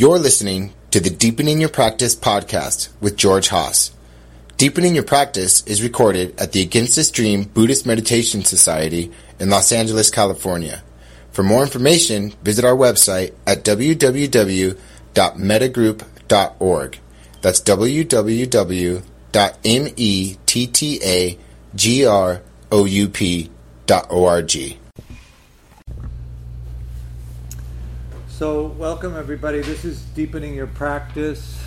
You're listening to the Deepening Your Practice podcast with George Haas. Deepening Your Practice is recorded at the Against the Stream Buddhist Meditation Society in Los Angeles, California. For more information, visit our website at www.mettagroup.org. That's www.mettagroup.org. So, welcome everybody. This is Deepening Your Practice.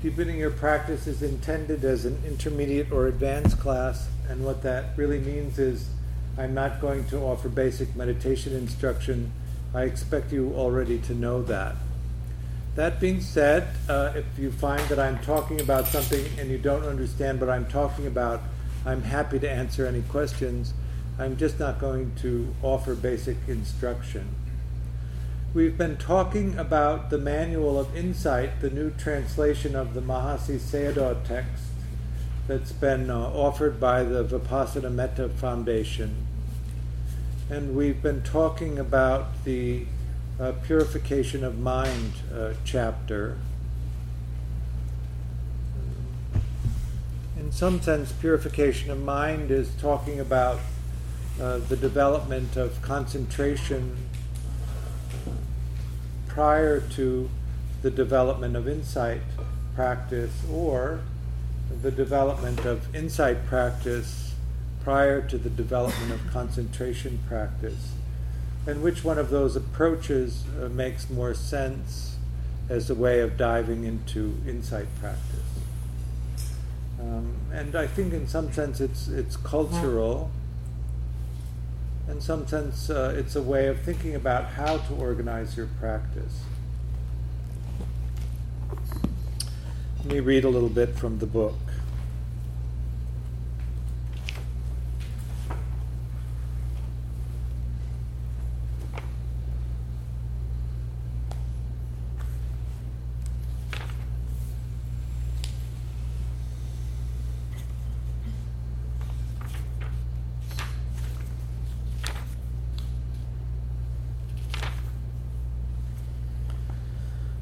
Deepening Your Practice is intended as an intermediate or advanced class, and what that really means is I'm not going to offer basic meditation instruction. I expect you already to know that. That being said, uh, if you find that I'm talking about something and you don't understand what I'm talking about, I'm happy to answer any questions. I'm just not going to offer basic instruction. We've been talking about the Manual of Insight, the new translation of the Mahasi Sayadaw text that's been uh, offered by the Vipassana Metta Foundation. And we've been talking about the uh, Purification of Mind uh, chapter. In some sense, purification of mind is talking about uh, the development of concentration prior to the development of insight practice or the development of insight practice prior to the development of concentration practice. And which one of those approaches uh, makes more sense as a way of diving into insight practice? Um, and I think, in some sense, it's it's cultural. In some sense, uh, it's a way of thinking about how to organize your practice. Let me read a little bit from the book.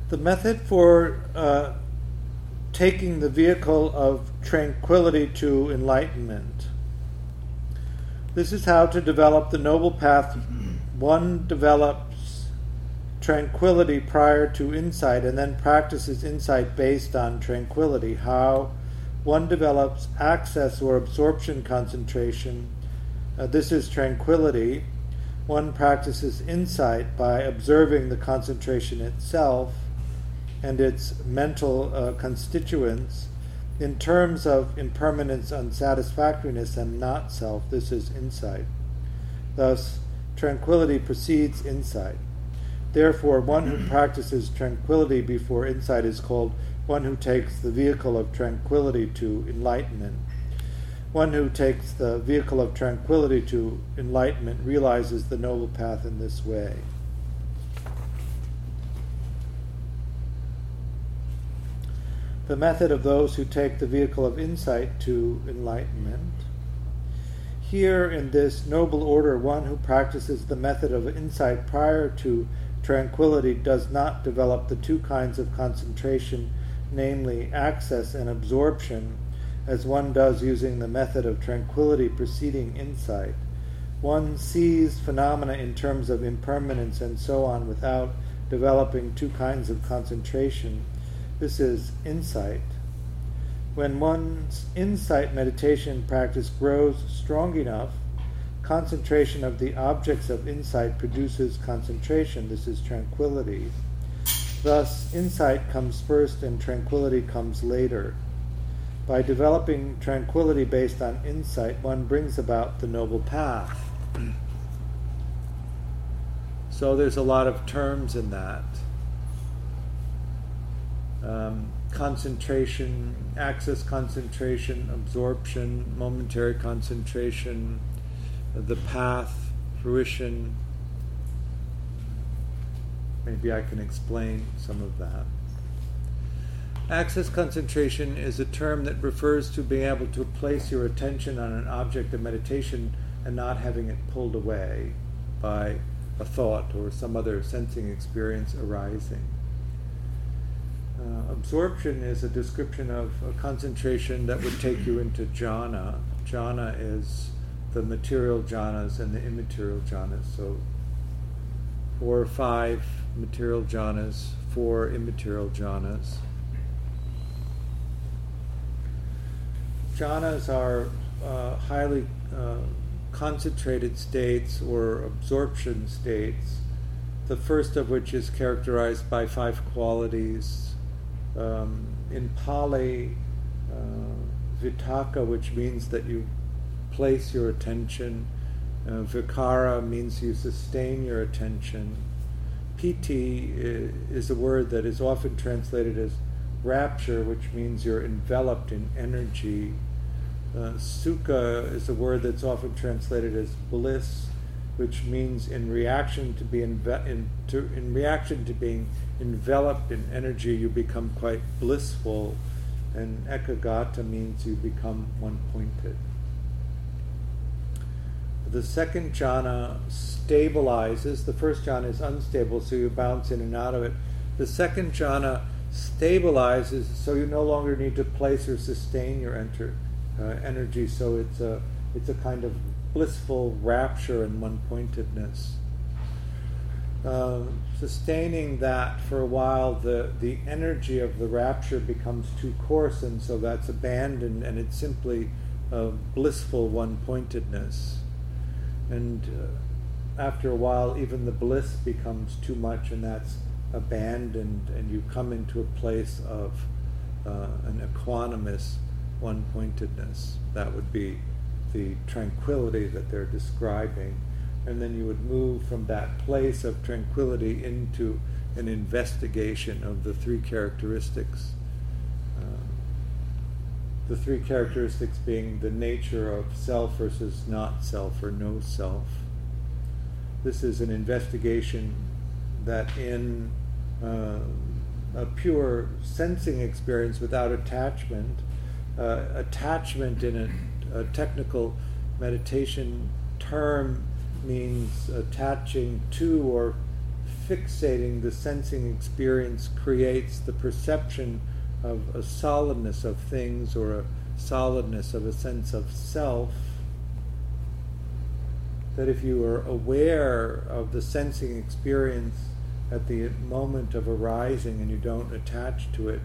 The method for uh, taking the vehicle of tranquility to enlightenment. This is how to develop the noble path. One develops tranquility prior to insight and then practices insight based on tranquility. How one develops access or absorption concentration. Uh, this is tranquility. One practices insight by observing the concentration itself and its mental uh, constituents in terms of impermanence, unsatisfactoriness, and not self. This is insight. Thus, tranquility precedes insight. Therefore, one who practices tranquility before insight is called one who takes the vehicle of tranquility to enlightenment. One who takes the vehicle of tranquility to enlightenment realizes the noble path in this way. The method of those who take the vehicle of insight to enlightenment. Here, in this noble order, one who practices the method of insight prior to tranquility does not develop the two kinds of concentration, namely access and absorption, as one does using the method of tranquility preceding insight. One sees phenomena in terms of impermanence and so on without developing two kinds of concentration this is insight. When one's insight meditation practice grows strong enough, concentration of the objects of insight produces concentration. This is tranquility. Thus, insight comes first and tranquility comes later. By developing tranquility based on insight, one brings about the noble path. So there's a lot of terms in that um, concentration, access concentration, absorption, momentary concentration, the path, fruition. Maybe I can explain some of that. Access concentration is a term that refers to being able to place your attention on an object of meditation and not having it pulled away by a thought or some other sensing experience arising. Uh, absorption is a description of a concentration that would take you into jhana. Jhana is the material jhanas and the immaterial jhanas. So, four or five material jhanas, four immaterial jhanas. Jhanas are uh, highly uh, concentrated states or absorption states, the first of which is characterized by five qualities. Um, in Pali, uh, vitakka, which means that you place your attention, uh, vicara means you sustain your attention. Piti is a word that is often translated as rapture, which means you're enveloped in energy. Uh, sukha is a word that's often translated as bliss, which means in reaction to be in, to, in reaction to being enveloped in energy, you become quite blissful, and ekaggata means you become one-pointed. The second jhana stabilizes. The first jhana is unstable, so you bounce in and out of it. The second jhana stabilizes, so you no longer need to place or sustain your enter, uh, energy. So it's a it's a kind of blissful rapture and one pointedness. Uh, sustaining that for a while, the, the energy of the rapture becomes too coarse, and so that's abandoned, and it's simply a blissful one pointedness. And uh, after a while, even the bliss becomes too much, and that's abandoned, and you come into a place of uh, an equanimous one pointedness. That would be the tranquility that they're describing. And then you would move from that place of tranquility into an investigation of the three characteristics. Uh, the three characteristics being the nature of self versus not self or no self. This is an investigation that in uh, a pure sensing experience without attachment, uh, attachment in a, a, technical meditation term means attaching to or fixating the sensing experience creates the perception of a solidness of things or a solidness of a sense of self. That if you are aware of the sensing experience at the moment of arising and you don't attach to it,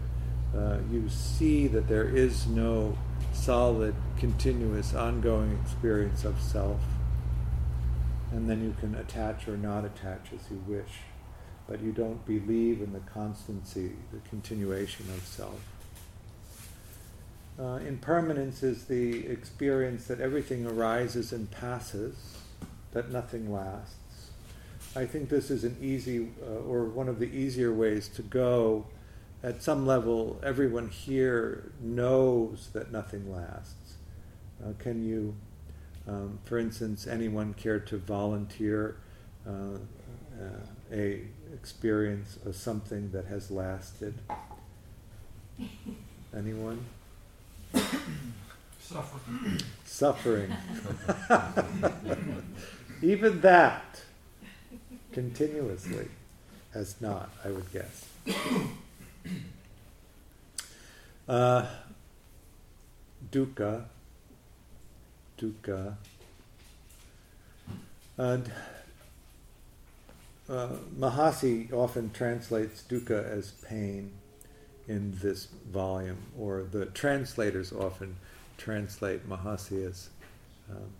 uh, you see that there is no solid, continuous, ongoing experience of self. And then you can attach or not attach as you wish. But you don't believe in the constancy, the continuation of self. Uh, impermanence is the experience that everything arises and passes, that nothing lasts. I think this is an easy, uh, or one of the easier ways to go. At some level, everyone here knows that nothing lasts. Uh, can you, um, for instance, anyone care to volunteer uh, uh, a experience of something that has lasted? Anyone? Suffering. Suffering. Even that continuously has not, I would guess. Uh, dukkha, dukkha, and uh, Mahasi often translates dukkha as pain in this volume, or the translators often translate Mahasi as um,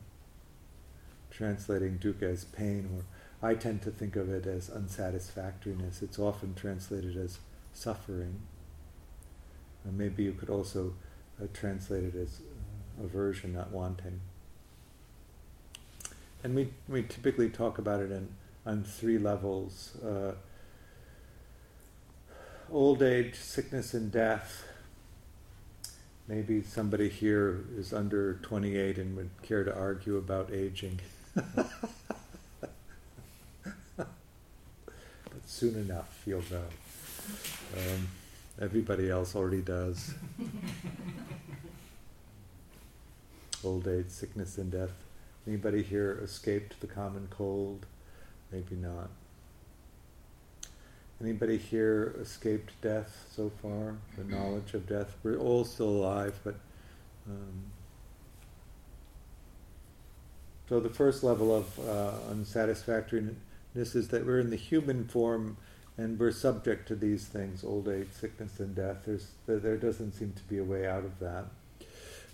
translating dukkha as pain, or I tend to think of it as unsatisfactoriness. It's often translated as suffering. Uh, maybe you could also uh, translate it as uh, aversion, not wanting. And we, we typically talk about it in, on three levels uh, old age, sickness, and death. Maybe somebody here is under 28 and would care to argue about aging. But soon enough you'll know. Um, everybody else already does. Old age, sickness, and death. Anybody here escaped the common cold? maybe not. Anybody here escaped death so far? The knowledge of death? We're all still alive, but. Um, so the first level of uh, unsatisfactoriness is that we're in the human form and we're subject to these things old age, sickness, and death. There's, there doesn't seem to be a way out of that.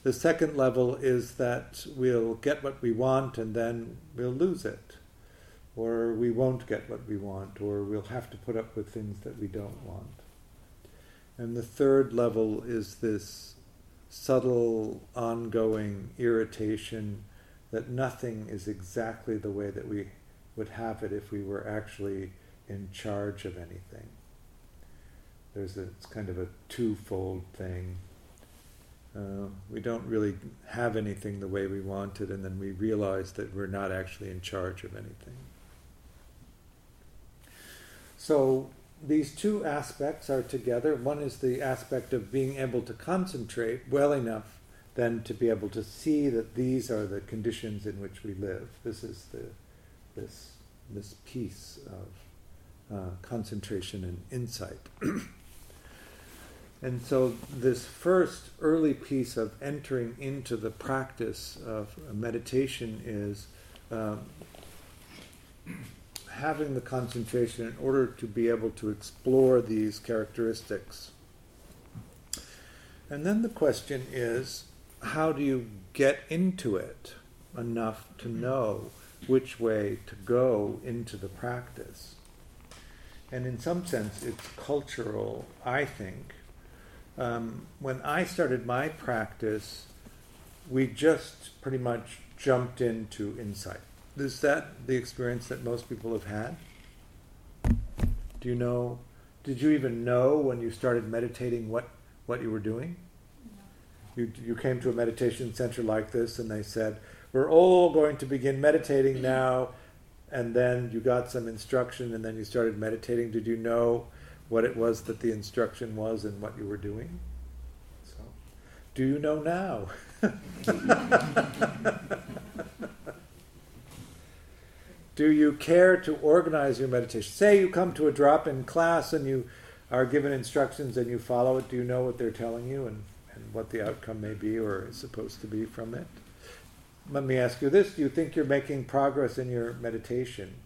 The second level is that we'll get what we want and then we'll lose it or we won't get what we want, or we'll have to put up with things that we don't want. And the third level is this subtle, ongoing irritation that nothing is exactly the way that we would have it if we were actually in charge of anything. There's a, it's kind of a twofold thing. Uh, we don't really have anything the way we want it, and then we realize that we're not actually in charge of anything. So these two aspects are together. One is the aspect of being able to concentrate well enough then to be able to see that these are the conditions in which we live. This is the this this piece of uh, concentration and insight. and so this first early piece of entering into the practice of meditation is um, having the concentration in order to be able to explore these characteristics. And then the question is how do you get into it enough to know which way to go into the practice? And in some sense, it's cultural, I think. Um, when I started my practice, we just pretty much jumped into insight. Is that the experience that most people have had? Do you know? Did you even know when you started meditating what, what you were doing? You, you came to a meditation center like this and they said, We're all going to begin meditating now. And then you got some instruction and then you started meditating. Did you know what it was that the instruction was and what you were doing? So, do you know now? Do you care to organize your meditation? Say you come to a drop in class and you are given instructions and you follow it. Do you know what they're telling you and, and what the outcome may be or is supposed to be from it? Let me ask you this Do you think you're making progress in your meditation?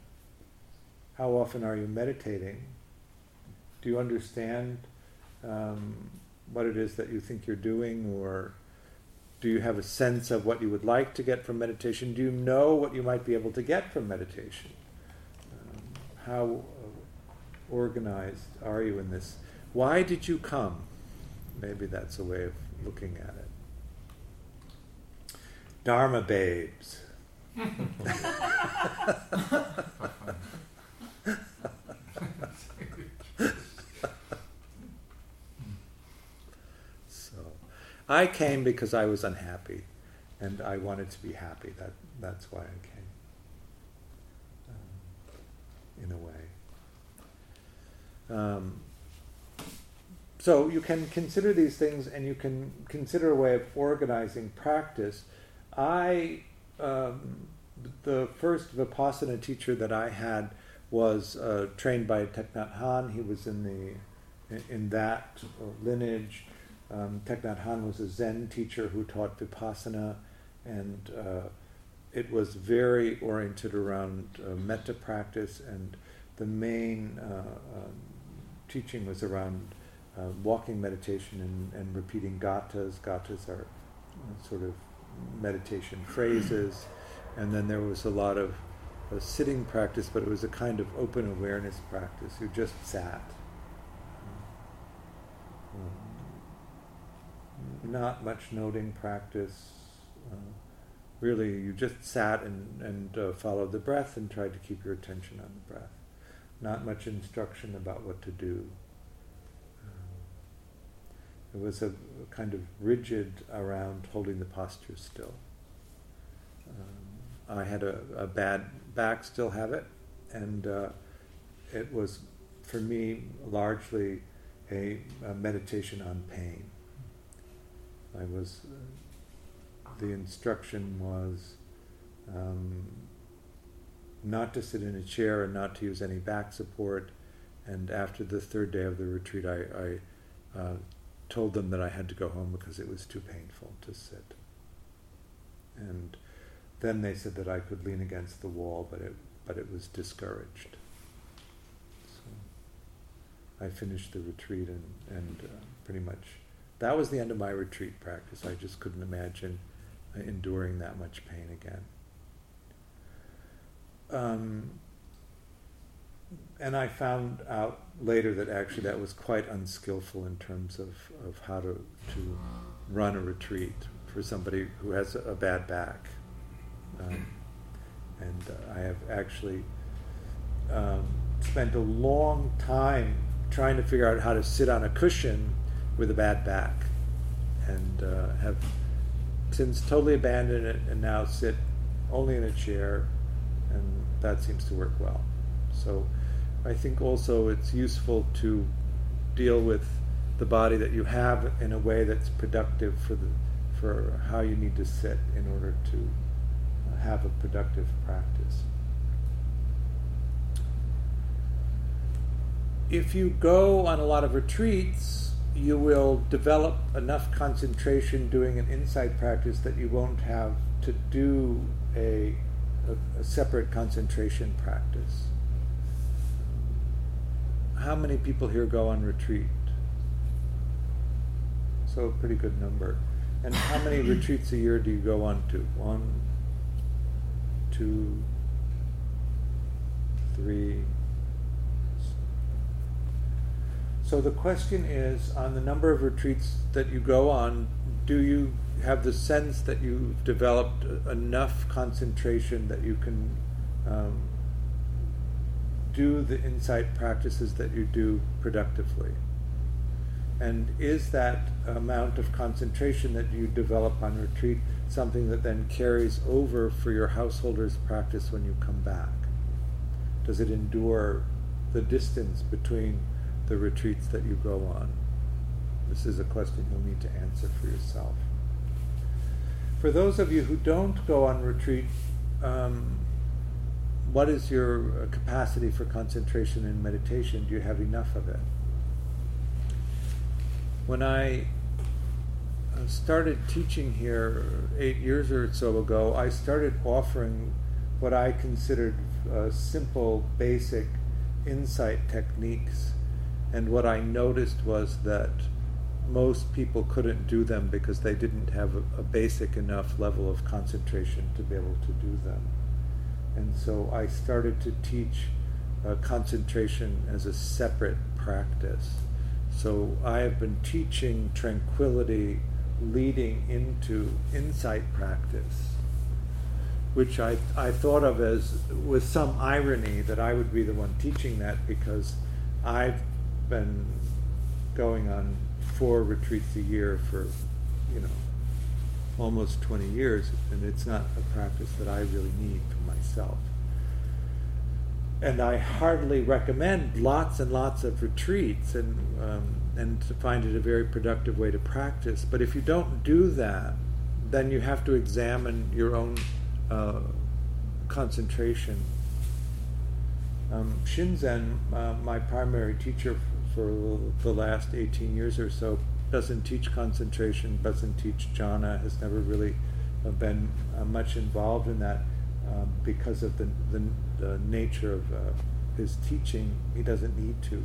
How often are you meditating? Do you understand um, what it is that you think you're doing or do you have a sense of what you would like to get from meditation? Do you know what you might be able to get from meditation? Um, how organized are you in this? Why did you come? Maybe that's a way of looking at it. Dharma babes. So I came because I was unhappy, and I wanted to be happy. That that's why I came. Um, in a way. Um, so you can consider these things, and you can consider a way of organizing practice. I um, the first vipassana teacher that I had was uh, trained by Thich Nhat Hanh. He was in the in that lineage. Um, Thich Nhat Hanh was a Zen teacher who taught Vipassana, and uh, it was very oriented around uh, metta practice, and the main uh, um, teaching was around uh, walking meditation and, and, repeating gathas. Gathas are uh, sort of meditation phrases, and then there was a lot of sitting practice, but it was a kind of open awareness practice. You just sat. Um, not much noting practice. Uh, really, you just sat and, and uh, followed the breath and tried to keep your attention on the breath. Not much instruction about what to do. It was a, a, kind of rigid around holding the posture still. Um, I had a, a, bad back, still have it, and uh, it was for me largely a, a meditation on pain. I was, uh, the instruction was um, not to sit in a chair and not to use any back support. And after the third day of the retreat, I, I uh, told them that I had to go home because it was too painful to sit. And then they said that I could lean against the wall, but it, but it was discouraged. So I finished the retreat and, and uh, pretty much that was the end of my retreat practice. I just couldn't imagine uh, enduring that much pain again. Um, and I found out later that actually that was quite unskillful in terms of, of how to, to run a retreat for somebody who has a, bad back. Um, and uh, I have actually um, spent a long time trying to figure out how to sit on a cushion with a bad back, and uh, have since totally abandoned it and now sit only in a chair, and that seems to work well. So I think also it's useful to deal with the body that you have in a way that's productive for the for how you need to sit in order to uh, have a productive practice. If you go on a lot of retreats, you will develop enough concentration doing an insight practice that you won't have to do a, a, a separate concentration practice. How many people here go on retreat? So, a pretty good number. And how many retreats a year do you go on to? One, two, three. So the question is on the number of retreats that you go on, do you have the sense that you've developed enough concentration that you can um, do the insight practices that you do productively? And is that amount of concentration that you develop on retreat something that then carries over for your householder's practice when you come back? Does it endure the distance between the retreats that you go on? This is a question you'll need to answer for yourself. For those of you who don't go on retreat, um, what is your capacity for concentration and meditation? Do you have enough of it? when I uh, started teaching here eight years or so ago, I started offering what I considered uh, simple, basic insight techniques. And what I noticed was that most people couldn't do them because they didn't have a, a basic enough level of concentration to be able to do them. And so I started to teach uh, concentration as a separate practice. So I have been teaching tranquility leading into insight practice, which I, I thought of as with some irony that I would be the one teaching that because I've been going on four retreats a year for, you know, almost 20 years, and it's not a practice that I really need for myself and I heartily recommend lots and lots of retreats and um, and to find it a very productive way to practice. But if you don't do that, then you have to examine your own uh, concentration. Um, Shinzen, uh, my primary teacher for the last 18 years or so, doesn't teach concentration, doesn't teach jhana, has never really uh, been uh, much involved in that um, because of the, the, the nature of uh, his teaching, he doesn't need to.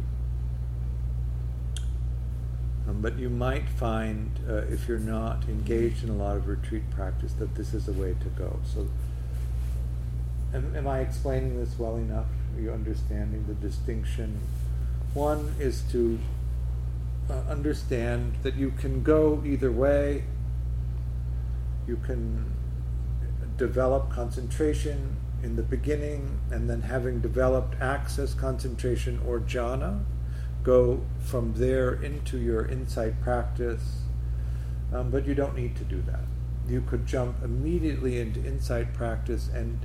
Um, but you might find, uh, if you're not engaged in a lot of retreat practice, that this is a way to go. So, am, am I explaining this well enough? Are you understanding the distinction? One is to uh, understand that you can go either way. You can develop concentration in the beginning, and then having developed access, concentration, or jhana, go from there into your insight practice. Um, but you don't need to do that. You could jump immediately into insight practice, and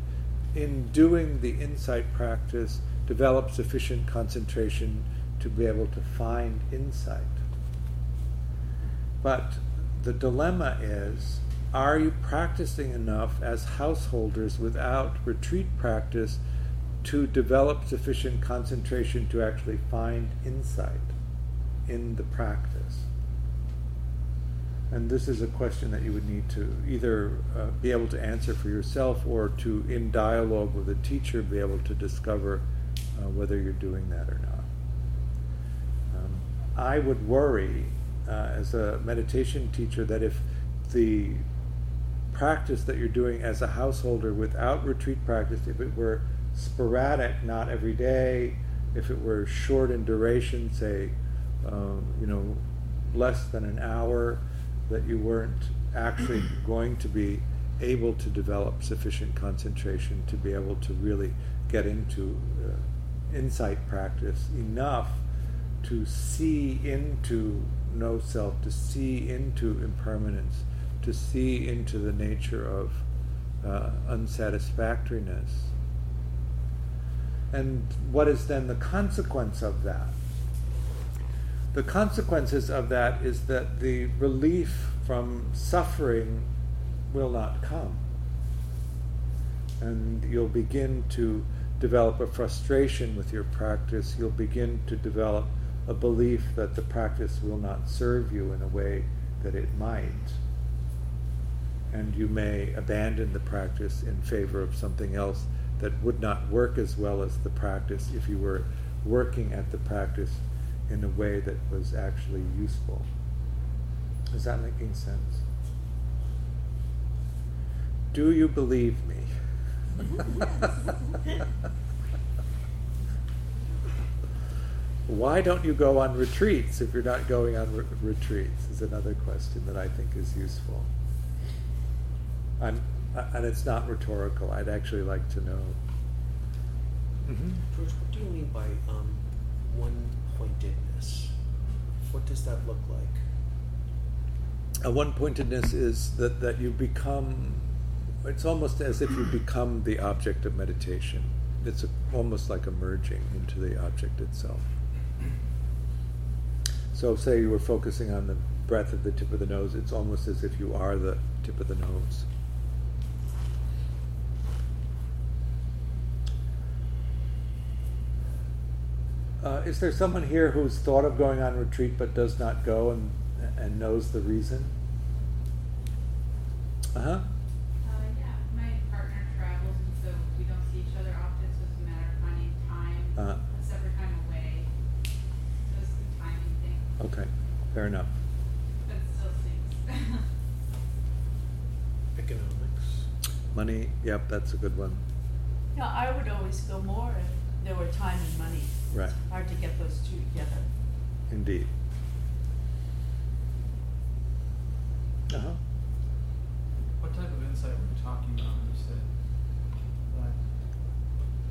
in doing the insight practice, develop sufficient concentration to be able to find insight. But the dilemma is are you practicing enough as householders without retreat practice to develop sufficient concentration to actually find insight in the practice? And this is a question that you would need to either uh, be able to answer for yourself or to, in dialogue with a teacher, be able to discover uh, whether you're doing that or not. I would worry uh, as a meditation teacher that if the practice that you're doing as a householder without retreat practice, if it were sporadic, not every day, if it were short in duration, say, um, you know, less than an hour, that you weren't actually going to be able to develop sufficient concentration to be able to really get into uh, insight practice enough to see into no self, to see into impermanence, to see into the nature of uh, unsatisfactoriness. And what is then the consequence of that? The consequences of that is that the relief from suffering will not come. And you'll begin to develop a frustration with your practice. You'll begin to develop a belief that the practice will not serve you in a way that it might. And you may abandon the practice in favor of something else that would not work as well as the practice if you were working at the practice in a way that was actually useful. Is that making sense? Do you believe me? Why don't you go on retreats if you're not going on re- retreats? Is another question that I think is useful. I'm, and it's not rhetorical. I'd actually like to know. Mm-hmm. George, what do you mean by um, one pointedness? What does that look like? A one pointedness is that, that you become, it's almost as if you become the object of meditation. It's a, almost like a merging into the object itself. So, say you were focusing on the breath of the tip of the nose, it's almost as if you are the tip of the nose. Uh, is there someone here who's thought of going on retreat but does not go and, and knows the reason? Uh huh. Fair enough. But it still stinks. Economics. Money, yep, that's a good one. Yeah, I would always go more if there were time and money. Right. It's hard to get those two together. Indeed. Uh huh. What type of insight were you talking about when you said that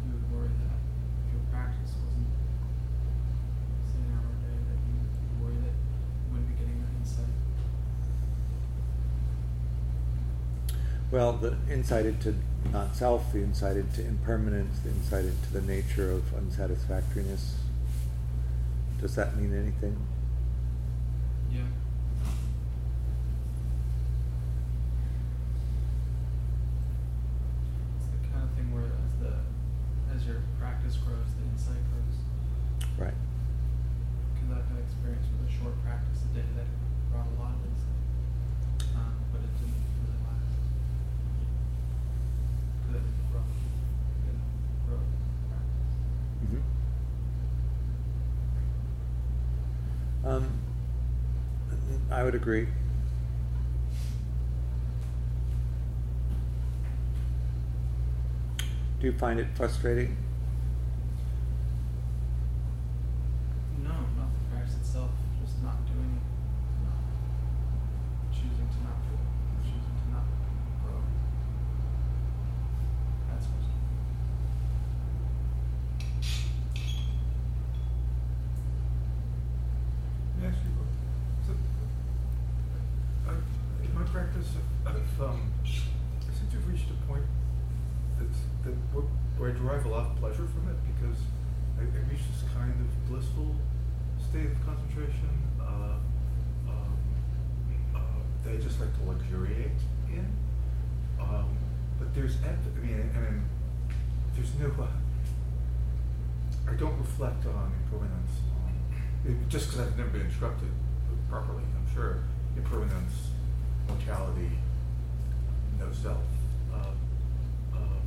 you would worry that if your practice wasn't say an hour a day, that you would worry that you wouldn't be getting that insight? Well, the insight into not self, the insight into impermanence, the insight into the nature of unsatisfactoriness. Does that mean anything? Yeah. It's the kind of thing where as the as your practice grows, the insight grows. Right. Because I've had experience with a short practice a day that brought a lot of insight, um, but it didn't really last. Because it didn't grow, it didn't grow the practice. Mm-hmm. Um, I would agree. Do you find it frustrating? No, not the practice itself, just not doing it. Not choosing to not do it. Choosing to not grow. That's frustrating. May I ask you, so, I, in my practice, I've, um, I seem to have reached a point that's, that where, where I derive a lot of pleasure from it because I, I reach this kind of blissful state of concentration uh, um, uh, that I just like to luxuriate in. Um, but there's, ep- I mean, I mean, there's no, uh, I don't reflect on impermanence, um, it, just because I've never been instructed properly, I'm sure. Impermanence, mortality, no self. Um, um,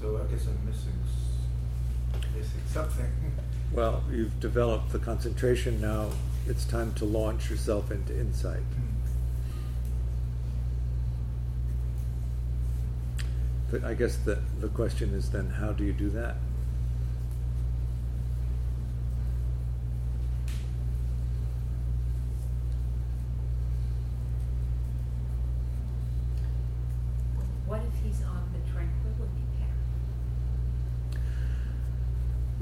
so I guess I'm missing s- missing something. Well, the concentration now. It's time to launch yourself into insight. But I guess the, the question is then how do you do that? What if he's on the tranquility path?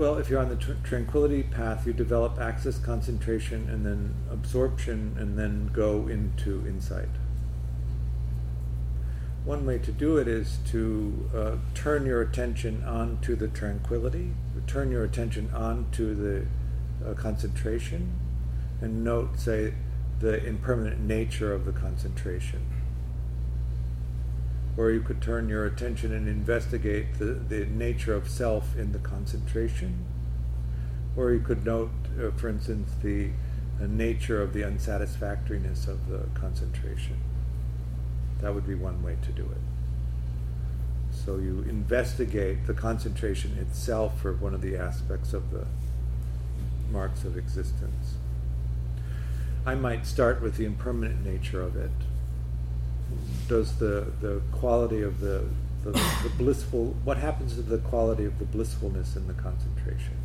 Well, if you're on the tr- tranquility path, you develop access concentration and then absorption and then go into insight. One way to do it is to uh, turn your attention onto the tranquility, turn your attention onto the uh, concentration, and note, say, the impermanent nature of the concentration. Or you could turn your attention and investigate the, the nature of self in the concentration. Or you could note, uh, for instance, the uh, nature of the unsatisfactoriness of the concentration. That would be one way to do it. So you investigate the concentration itself for one of the aspects of the marks of existence. I might start with the impermanent nature of it. Does the, the quality of the, the, the blissful, what happens to the quality of the blissfulness in the concentration?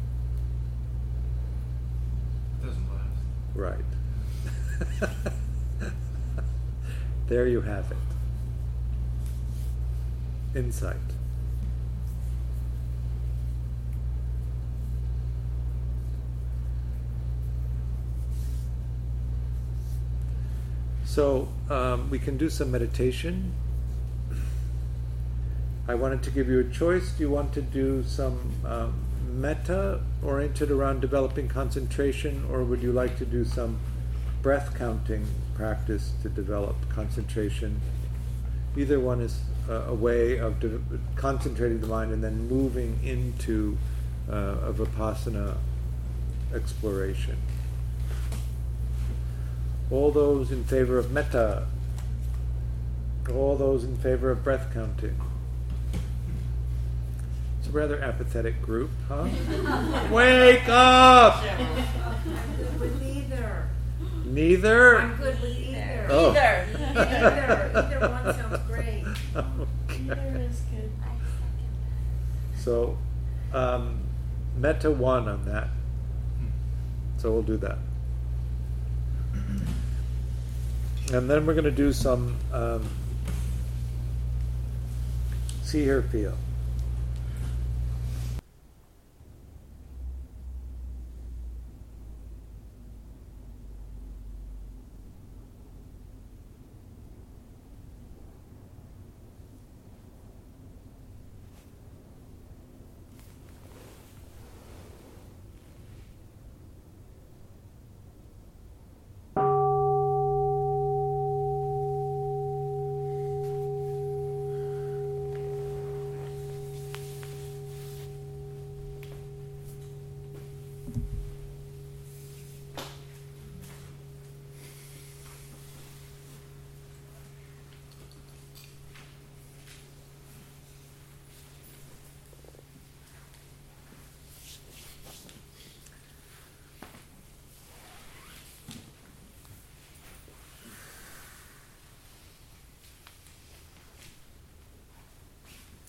It doesn't last. Right. there you have it. Insight. So um, we can do some meditation. I wanted to give you a choice. Do you want to do some um, metta oriented around developing concentration, or would you like to do some breath counting practice to develop concentration? Either one is a, a way of de- concentrating the mind and then moving into uh, a vipassana exploration. All those in favor of metta. All those in favor of breath counting. It's a rather apathetic group, huh? Wake up! I'm with either. Neither? I'm good with either. Oh. Either. Either, either one sounds great. Okay. Either is good. So, um, metta one on that. So we'll do that. And then we're going to do some um, see, hear, feel.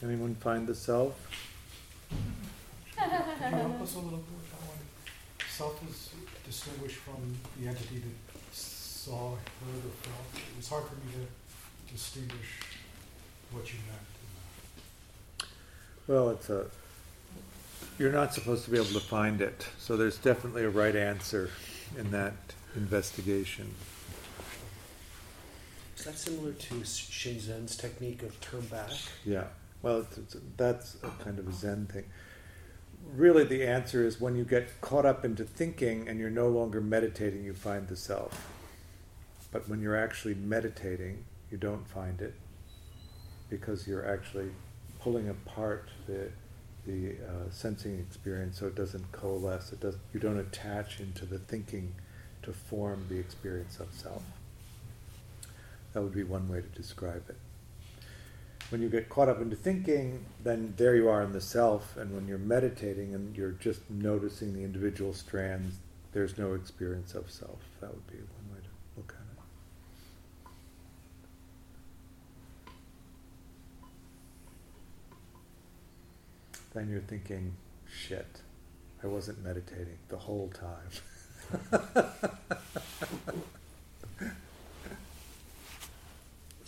Anyone find the self? Can you help us a little bit with that one? Self is distinguished from the entity that saw, heard, or felt. It was hard for me to distinguish what you meant. Well, it's a. You're not supposed to be able to find it, so there's definitely a right answer in that investigation. Is that similar to Shinzen's technique of turn back? Yeah. Well, it's, it's, that's a kind of a Zen thing. Really, the answer is when you get caught up into thinking and you're no longer meditating, you find the self. But when you're actually meditating, you don't find it because you're actually pulling apart the the uh, sensing experience so it doesn't coalesce. It does. You don't attach into the thinking to form the experience of self. That would be one way to describe it. When you get caught up into thinking, then there you are in the self, and when you're meditating and you're just noticing the individual strands, there's no experience of self. That would be one way to look at it. Then you're thinking, shit, I wasn't meditating the whole time.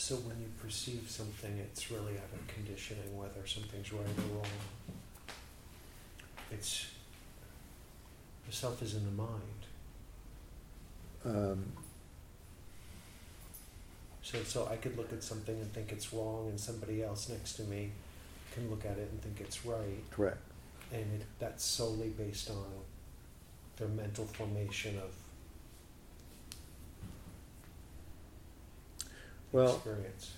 So when you perceive something, it's really out of conditioning, whether something's right or wrong. It's the self is in the mind. um, So so I could look at something and think it's wrong, and somebody else next to me can look at it and think it's right, correct. and it, that's solely based on their mental formation of Well, experience.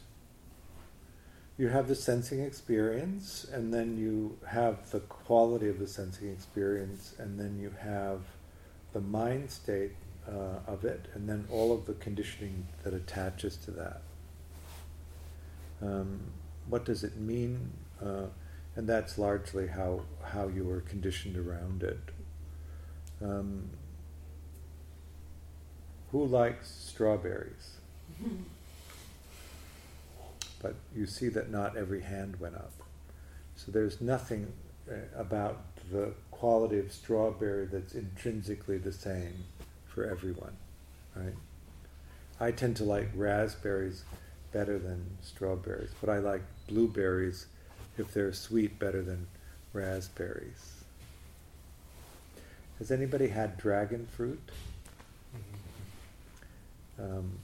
you have the sensing experience, and then you have the quality of the sensing experience, and then you have the mind state uh, of it, and then all of the conditioning that attaches to that. Um, what does it mean? Uh, and that's largely how how you were conditioned around it. Um, who likes strawberries? but you see that not every hand went up. So there's nothing uh, about the quality of strawberry that's intrinsically the same for everyone, right? I tend to like raspberries better than strawberries, but I like blueberries if they're sweet better than raspberries. Has anybody had dragon fruit? Um,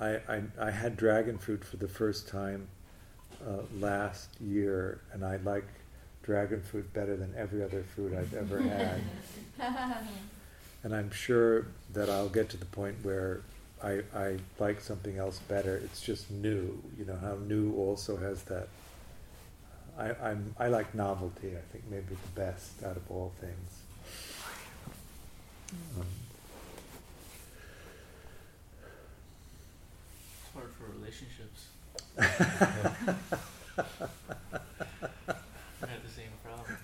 I, I, I had dragon fruit for the first time uh, last year, and I like dragon fruit better than every other fruit I've ever had. and I'm sure that I'll get to the point where I, I like something else better. It's just new. You know how new also has that. I, I'm I like novelty. I think maybe the best out of all things. Um, hard for relationships. I had the same problem.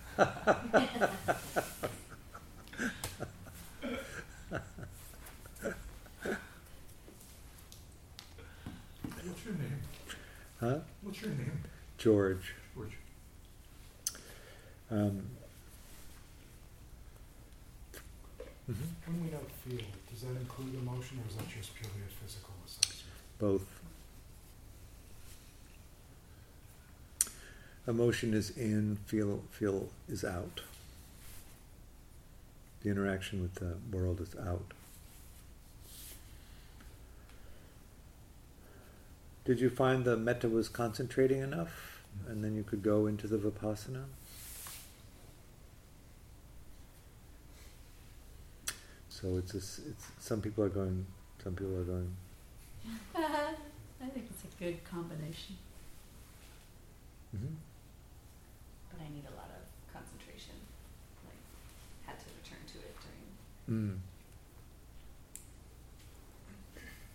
What's your name? huh? What's your name? George. George. Um, When we note feel, does that include emotion or is that just purely a physical assessment? Both. Emotion is in, feel feel is out. The interaction with the world is out. Did you find the metta was concentrating enough, and then you could go into the vipassana? So it's a it's some people are going, some people are going. I think it's a good combination, mhm. but I need a lot of concentration. Like, had to return to it during. Mm.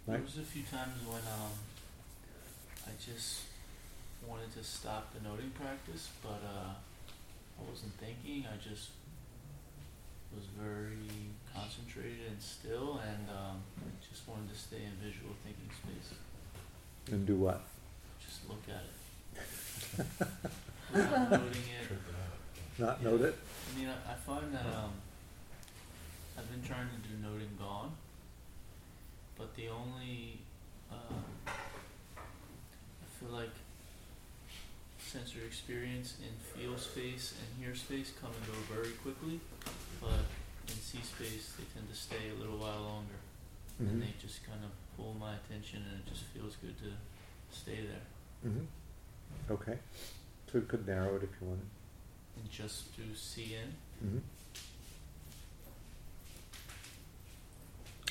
There was a few times when um, I just wanted to stop the noting practice, but uh, I wasn't thinking. I just was very concentrated and still, and um, just wanted to stay in visual thinking space. And do what? Just look at it. Without noting it. Not Yeah. note it? I mean, I, I find that um, I've been trying to do noting gone, but the only um, I feel like sensory experience in feel space and hear space come and go very quickly, but in see space they tend to stay a little while longer, and Mhm. they just kind of pull my attention, and it just feels good to stay there hmm Okay. So you could narrow it if you wanted. and just do see in. hmm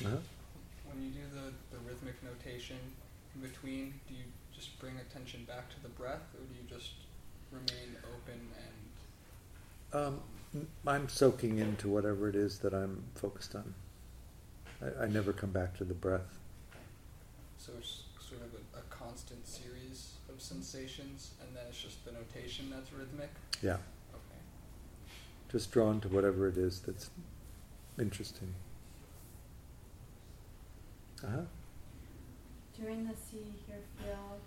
Uh-huh. When you do the, the rhythmic notation in between, do you just bring attention back to the breath or do you just remain open and Um, m- I'm soaking into whatever it is that I'm focused on. I, I never come back to the breath. So it's sort of a, a constant series of sensations, and then it's just the notation that's rhythmic. Yeah, Okay. just drawn to whatever it is that's interesting. Uh huh. During the see, hear, feel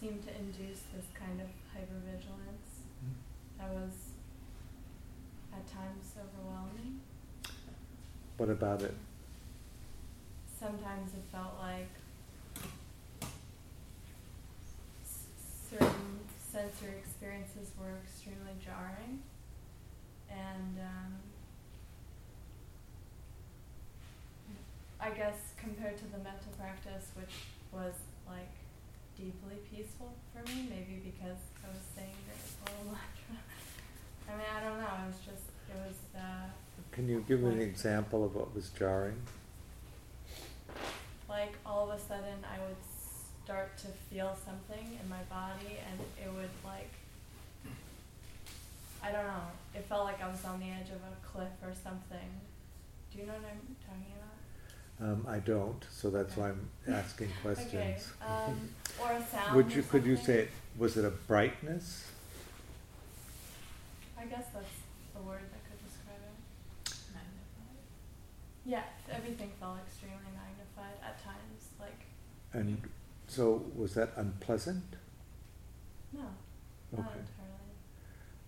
seemed to induce this kind of hypervigilance that was at times overwhelming. What about it? Sometimes it felt like certain sensory experiences were extremely jarring, and um, I guess compared to the mental practice, which was like deeply peaceful for me, maybe because I was saying this whole mantra. I mean, I don't know. It was just it was. Uh, Can you give me an example of what was jarring? like all of a sudden I would start to feel something in my body and it would like I don't know. It felt like I was on the edge of a cliff or something. Do you know what I'm talking about? Um, I don't, so that's why I'm asking questions. Okay. Um, or a sound. Would you could you say it, was it a brightness? I guess that's the word that could describe it. Magnified. Yeah, everything felt extremely magnified at times. Like And so was that unpleasant? no, not Okay. entirely.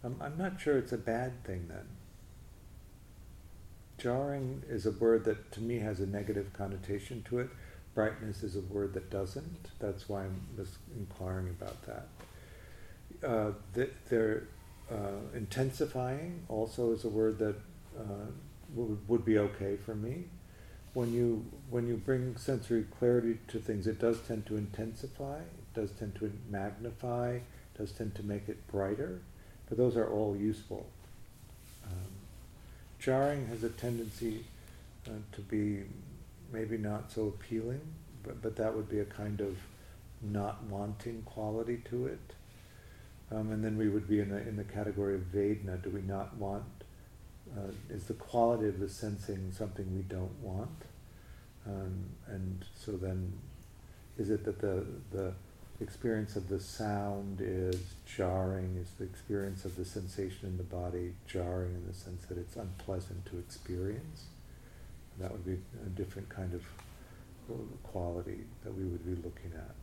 Um, I'm not sure it's a bad thing then. Jarring is a word that to me has a negative connotation to it. Brightness is a word that doesn't. That's why I'm just inquiring about that. Uh, th- they're, uh, intensifying also is a word that uh, would, would be okay for me. When you when you bring sensory clarity to things, it does tend to intensify. It does tend to magnify. It does tend to make it brighter. But those are all useful. Um, jarring has a tendency uh, to be maybe not so appealing, but, but that would be a kind of not wanting quality to it. Um, and then we would be in the, in the category of vedana. Do we not want? Uh, is the quality of the sensing something we don't want? Um, and so then, is it that the, the experience of the sound is jarring? Is the experience of the sensation in the body jarring in the sense that it's unpleasant to experience? That would be a different kind of quality that we would be looking at.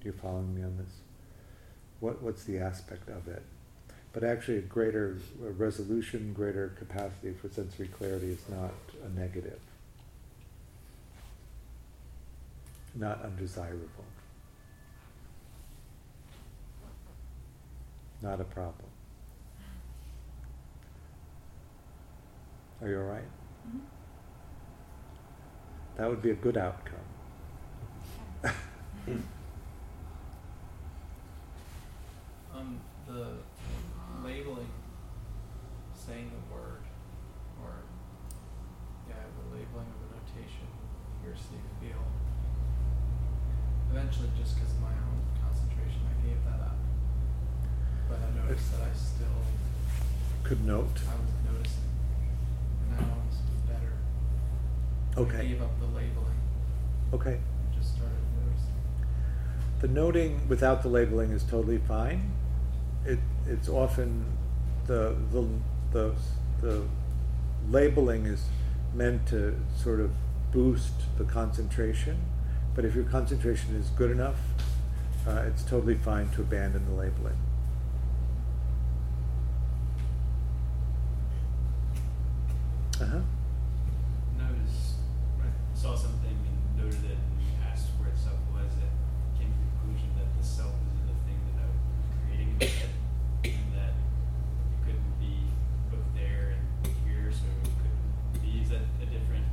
Do you follow me on this? What, what's the aspect of it? But actually, a greater resolution, greater capacity for sensory clarity is not a negative, not undesirable, not a problem. Are you all right? Mhm. That would be a good outcome. Um, the labeling, saying the word, or yeah, the labeling of the notation, hear, see, feel. Eventually, just because of my own concentration, I gave that up. But I noticed that I still, Could note. I was noticing, and now it's better. Okay. I gave up the labeling Okay. and just started noticing. The noting without the labeling is totally fine. It, it's often the, the, the, the labeling is meant to sort of boost the concentration, but if your concentration is good enough, uh, it's totally fine to abandon the labeling. Uh-huh. noticed, saw something and noted it and asked where the self was and came to the conclusion that the self is in the thing that I was creating in my head and that it couldn't be both there and here, so it couldn't be. Is that a different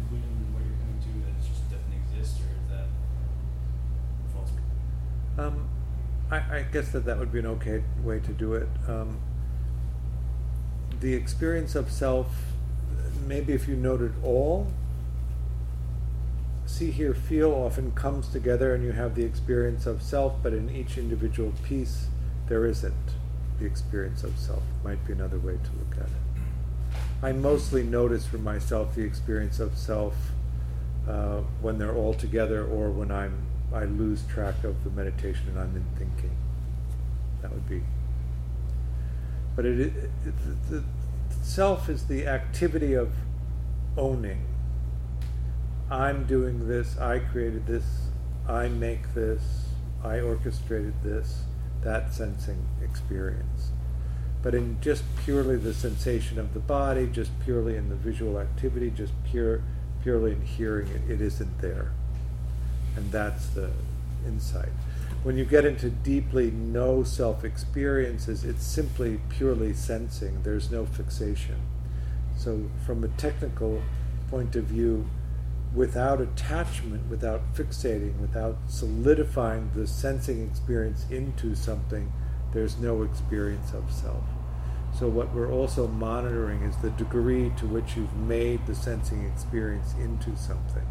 conclusion than what you're coming to that it just doesn't exist or is that a false conclusion? Um, I, I guess that that would be an okay way to do it. Um, the experience of self, maybe if you noted all, see, hear, feel often comes together and you have the experience of self, but in each individual piece there isn't the experience of self. Might be another way to look at it. I mostly notice for myself the experience of self uh, when they're all together or when I'm I lose track of the meditation and I'm in thinking. That would be. But it, it, it the, self is the activity of owning. I'm doing this. I created this. I make this. I orchestrated this. That sensing experience. But in just purely the sensation of the body, just purely in the visual activity, just pure, purely in hearing it, it isn't there. And that's the insight. When you get into deeply no self experiences, it's simply purely sensing. There's no fixation. So, from a technical point of view, without attachment, without fixating, without solidifying the sensing experience into something, there's no experience of self. So, what we're also monitoring is the degree to which you've made the sensing experience into something.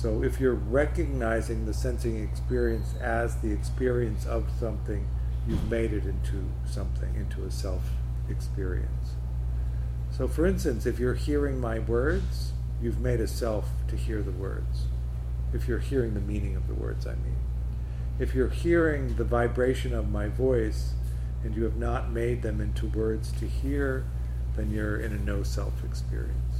So, if you're recognizing the sensing experience as the experience of something, you've made it into something, into a self experience. So, for instance, if you're hearing my words, you've made a self to hear the words. If you're hearing the meaning of the words, I mean. If you're hearing the vibration of my voice and you have not made them into words to hear, then you're in a no self experience.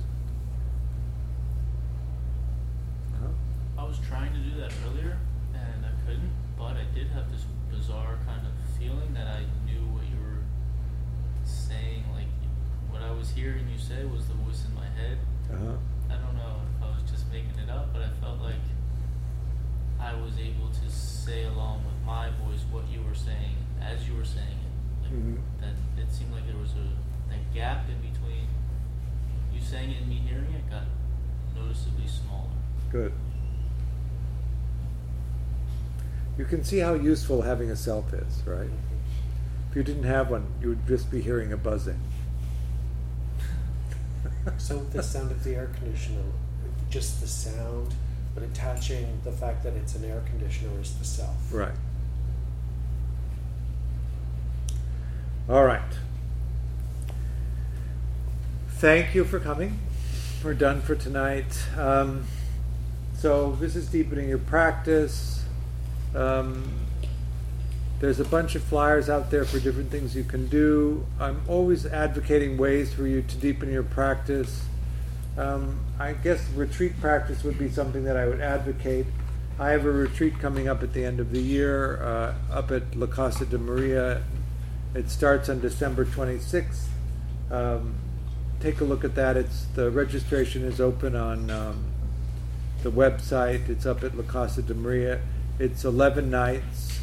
I was trying to do that earlier and I couldn't, but I did have this bizarre kind of feeling that I knew what you were saying. Like what I was hearing you say was the voice in my head. Uh-huh. I don't know if I was just making it up, but I felt like I was able to say along with my voice what you were saying as you were saying it. Like Mhm. that it seemed like there was a that gap in between you saying it and me hearing it got noticeably smaller. Good. You can see how useful having a self is, right? If you didn't have one, you would just be hearing a buzzing. So the sound of the air conditioner, just the sound, but attaching the fact that it's an air conditioner is the self. Right. All right. Thank you for coming. We're done for tonight. Um, so, this is deepening your practice. Um, there's a bunch of flyers out there for different things you can do. I'm always advocating ways for you to deepen your practice. Um, I guess retreat practice would be something that I would advocate. I have a retreat coming up at the end of the year uh, up at La Casa de Maria. It starts on December 26th. Um, take a look at that. It's the registration is open on um, the website. It's up at La Casa de Maria. It's 11 nights.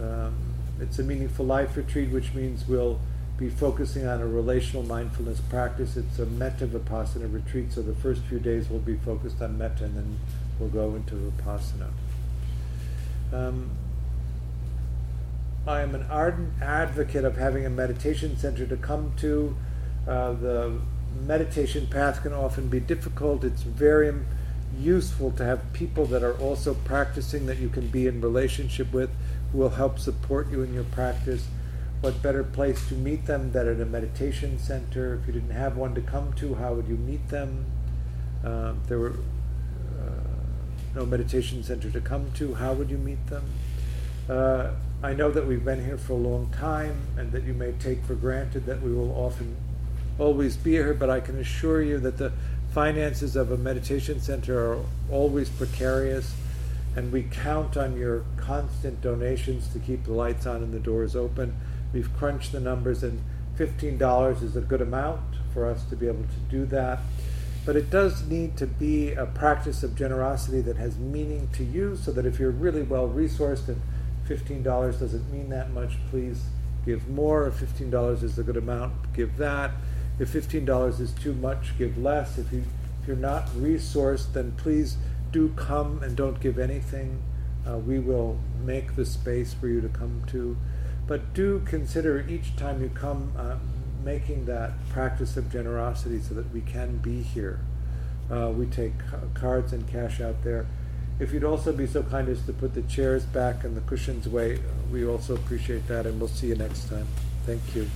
Um, it's a meaningful life retreat, which means we'll be focusing on a relational mindfulness practice. It's a metta vipassana retreat, so the first few days will be focused on metta, and then we'll go into vipassana. Um, I am an ardent advocate of having a meditation center to come to. Uh, the meditation path can often be difficult. It's very useful to have people that are also practicing that you can be in relationship with who will help support you in your practice. What better place to meet them than at a meditation center? If you didn't have one to come to, how would you meet them? Uh, there were uh, no meditation center to come to, how would you meet them? Uh, I know that we've been here for a long time and that you may take for granted that we will often always be here, but I can assure you that the finances of a meditation center are always precarious, and we count on your constant donations to keep the lights on and the doors open. We've crunched the numbers, and $15 is a good amount for us to be able to do that. But it does need to be a practice of generosity that has meaning to you, so that if you're really well resourced and $15 doesn't mean that much, please give more. If $15 is a good amount, give that. If $15 is too much, give less. If, you, if you're not resourced, then please do come and don't give anything. Uh, we will make the space for you to come to. But do consider each time you come uh, making that practice of generosity so that we can be here. Uh, we take cards and cash out there. If you'd also be so kind as to put the chairs back and the cushions away, we also appreciate that, and we'll see you next time. Thank you.